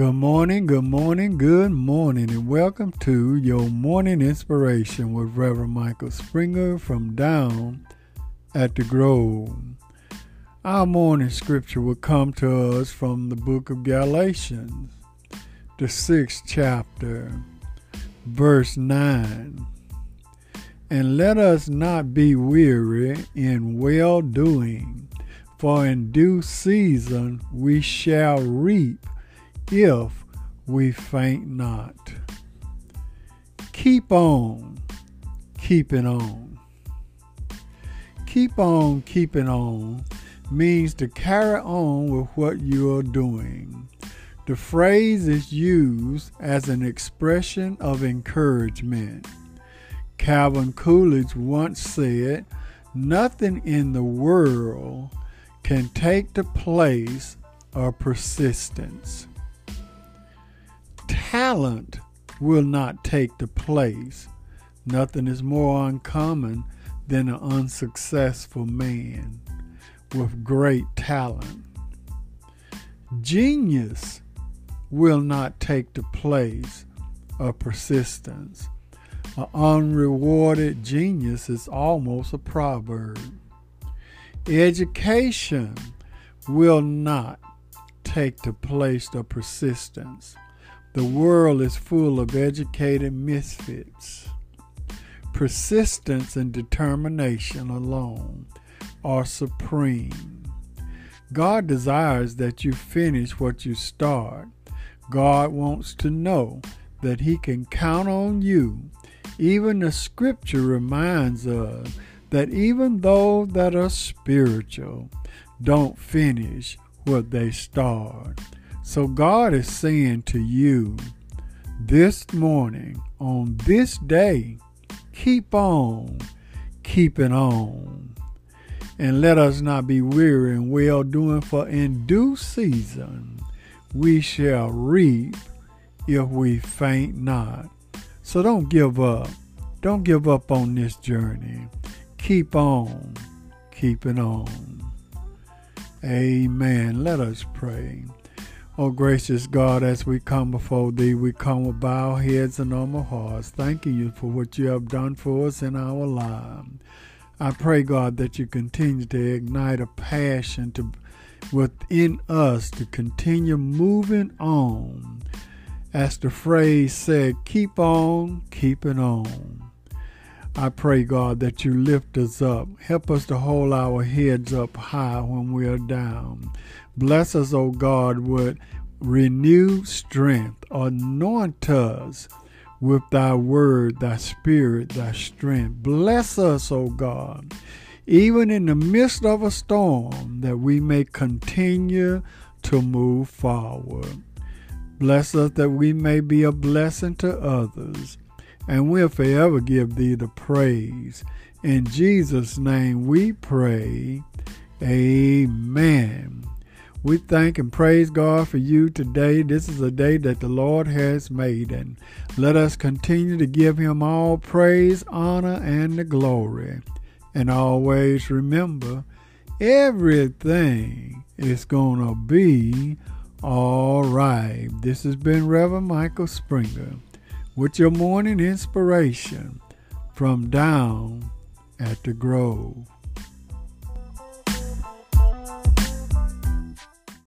Good morning, good morning, good morning, and welcome to your morning inspiration with Reverend Michael Springer from down at the Grove. Our morning scripture will come to us from the book of Galatians, the sixth chapter, verse 9. And let us not be weary in well doing, for in due season we shall reap if we faint not. Keep on keeping on. Keep on keeping on means to carry on with what you are doing. The phrase is used as an expression of encouragement. Calvin Coolidge once said, Nothing in the world can take the place of persistence talent will not take the place. Nothing is more uncommon than an unsuccessful man with great talent. Genius will not take the place of persistence. An unrewarded genius is almost a proverb. Education will not take the place of persistence. The world is full of educated misfits. Persistence and determination alone are supreme. God desires that you finish what you start. God wants to know that He can count on you. Even the scripture reminds us that even those that are spiritual don't finish what they start. So God is saying to you this morning, on this day, keep on keeping on. And let us not be weary in well doing, for in due season we shall reap if we faint not. So don't give up. Don't give up on this journey. Keep on keeping on. Amen. Let us pray. O oh, gracious God, as we come before Thee, we come with bowed heads and humble hearts, thanking You for what You have done for us in our lives. I pray, God, that You continue to ignite a passion to within us to continue moving on. As the phrase said, keep on keeping on. I pray, God, that you lift us up. Help us to hold our heads up high when we are down. Bless us, O God, with renewed strength. Anoint us with thy word, thy spirit, thy strength. Bless us, O God, even in the midst of a storm, that we may continue to move forward. Bless us that we may be a blessing to others, and we'll forever give thee the praise. In Jesus' name we pray. Amen. We thank and praise God for you today. This is a day that the Lord has made, and let us continue to give Him all praise, honor, and the glory. And always remember, everything is going to be all right. This has been Reverend Michael Springer with your morning inspiration from down at the Grove.